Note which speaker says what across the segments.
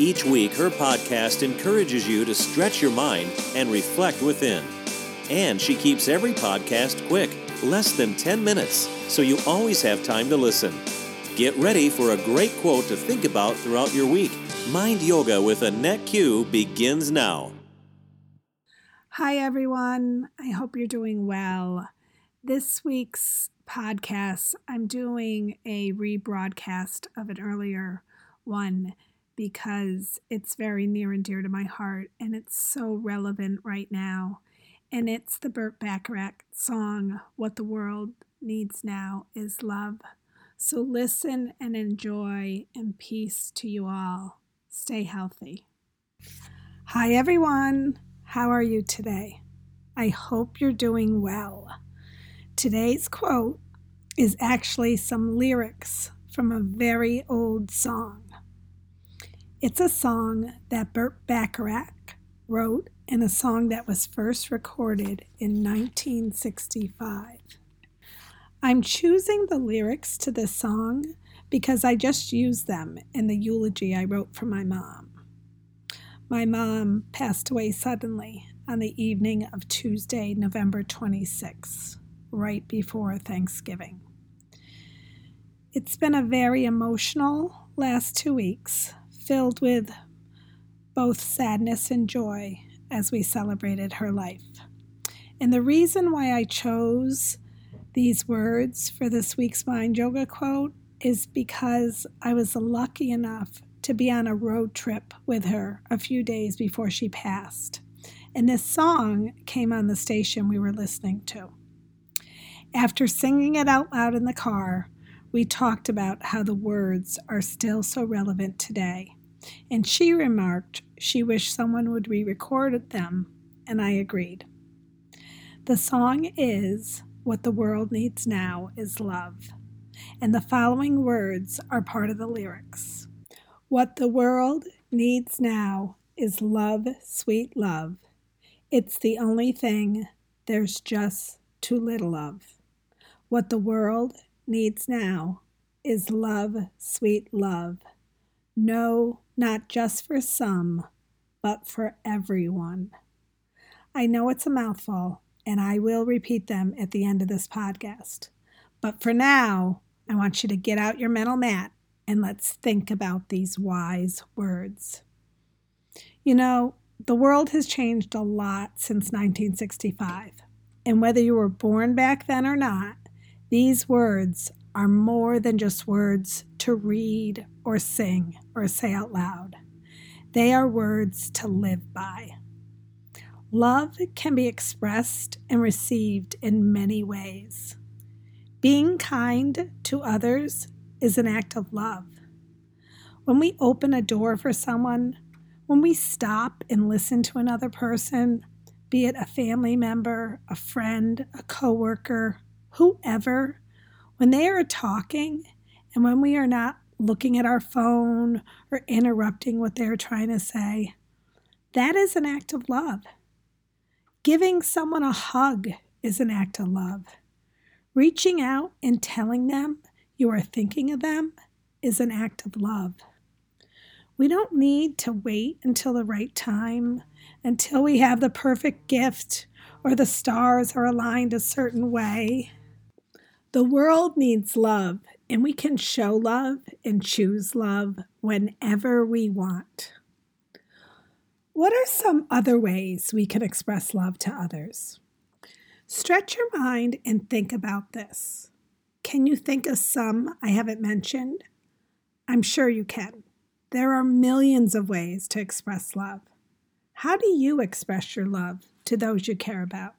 Speaker 1: Each week, her podcast encourages you to stretch your mind and reflect within. And she keeps every podcast quick, less than 10 minutes, so you always have time to listen. Get ready for a great quote to think about throughout your week. Mind Yoga with Annette Q begins now.
Speaker 2: Hi, everyone. I hope you're doing well. This week's podcast, I'm doing a rebroadcast of an earlier one because it's very near and dear to my heart and it's so relevant right now. And it's the Burt Bacharach song, What the World Needs Now is Love. So listen and enjoy, and peace to you all. Stay healthy. Hi, everyone. How are you today? I hope you're doing well. Today's quote is actually some lyrics from a very old song. It's a song that Burt Bacharach wrote and a song that was first recorded in 1965. I'm choosing the lyrics to this song because I just used them in the eulogy I wrote for my mom. My mom passed away suddenly on the evening of Tuesday, November 26, right before Thanksgiving. It's been a very emotional last two weeks filled with both sadness and joy as we celebrated her life. And the reason why I chose these words for this week's Mind Yoga quote is because I was lucky enough to be on a road trip with her a few days before she passed. And this song came on the station we were listening to. After singing it out loud in the car, we talked about how the words are still so relevant today and she remarked she wished someone would re record them, and I agreed. The song is What the World Needs Now is Love, and the following words are part of the lyrics What the world needs now is love, sweet love. It's the only thing there's just too little of. What the world needs now is love, sweet love. No not just for some, but for everyone. I know it's a mouthful, and I will repeat them at the end of this podcast. But for now, I want you to get out your mental mat and let's think about these wise words. You know, the world has changed a lot since 1965. And whether you were born back then or not, these words are more than just words to read or sing or say out loud. They are words to live by. Love can be expressed and received in many ways. Being kind to others is an act of love. When we open a door for someone, when we stop and listen to another person, be it a family member, a friend, a coworker, whoever, when they are talking and when we are not looking at our phone or interrupting what they're trying to say, that is an act of love. Giving someone a hug is an act of love. Reaching out and telling them you are thinking of them is an act of love. We don't need to wait until the right time, until we have the perfect gift or the stars are aligned a certain way. The world needs love, and we can show love and choose love whenever we want. What are some other ways we can express love to others? Stretch your mind and think about this. Can you think of some I haven't mentioned? I'm sure you can. There are millions of ways to express love. How do you express your love to those you care about?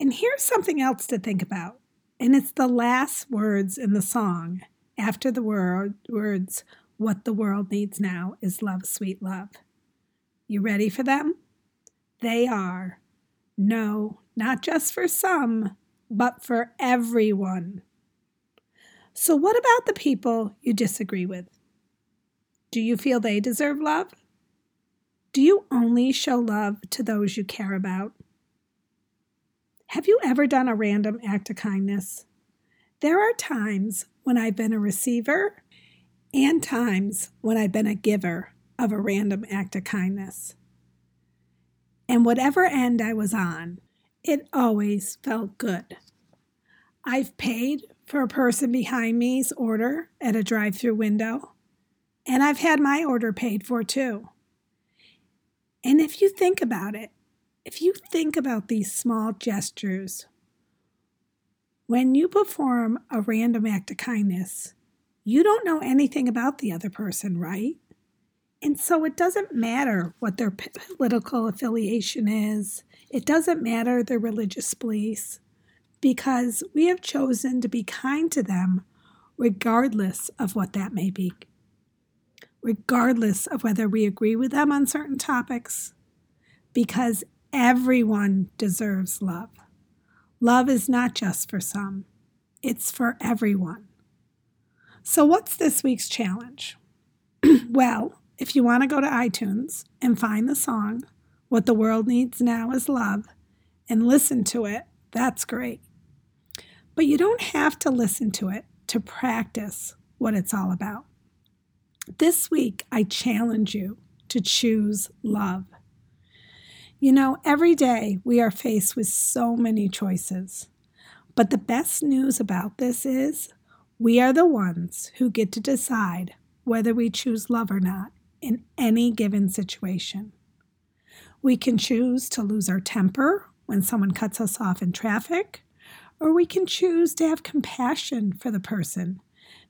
Speaker 2: And here's something else to think about and it's the last words in the song after the word, words, What the world needs now is love, sweet love. You ready for them? they are. No, not just for some, but for everyone. So, what about the people you disagree with? Do you feel they deserve love? Do you only show love to those you care about? Have you ever done a random act of kindness? There are times when I've been a receiver and times when I've been a giver of a random act of kindness. And whatever end I was on, it always felt good. I've paid for a person behind me's order at a drive through window, and I've had my order paid for too. And if you think about it, if you think about these small gestures, when you perform a random act of kindness, you don't know anything about the other person, right? And so it doesn't matter what their political affiliation is, it doesn't matter their religious beliefs, because we have chosen to be kind to them regardless of what that may be, regardless of whether we agree with them on certain topics, because Everyone deserves love. Love is not just for some, it's for everyone. So, what's this week's challenge? well, if you want to go to iTunes and find the song, What the World Needs Now is Love, and listen to it, that's great. But you don't have to listen to it to practice what it's all about. This week, I challenge you to choose love. You know, every day we are faced with so many choices. But the best news about this is we are the ones who get to decide whether we choose love or not in any given situation. We can choose to lose our temper when someone cuts us off in traffic, or we can choose to have compassion for the person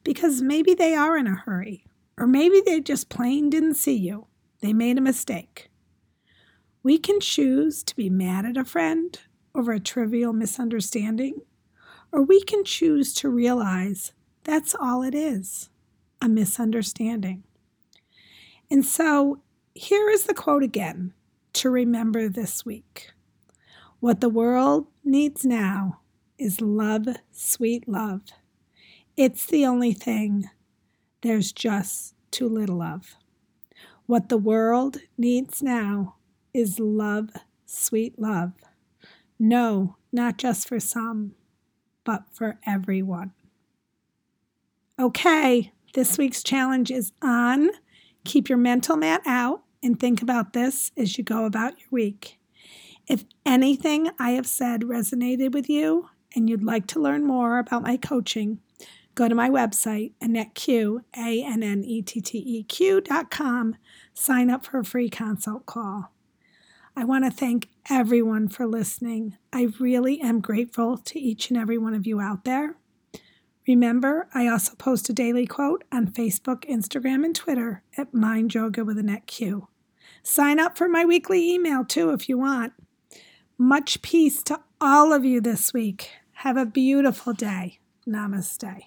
Speaker 2: because maybe they are in a hurry, or maybe they just plain didn't see you. They made a mistake. We can choose to be mad at a friend over a trivial misunderstanding, or we can choose to realize that's all it is a misunderstanding. And so here is the quote again to remember this week What the world needs now is love, sweet love. It's the only thing there's just too little of. What the world needs now is love, sweet love. No, not just for some, but for everyone. Okay, this week's challenge is on. Keep your mental mat out and think about this as you go about your week. If anything I have said resonated with you and you'd like to learn more about my coaching, go to my website, AnnetteQ, dot com. Sign up for a free consult call. I want to thank everyone for listening. I really am grateful to each and every one of you out there. Remember, I also post a daily quote on Facebook, Instagram, and Twitter at Mind Yoga with Annette Q. Sign up for my weekly email too if you want. Much peace to all of you this week. Have a beautiful day. Namaste.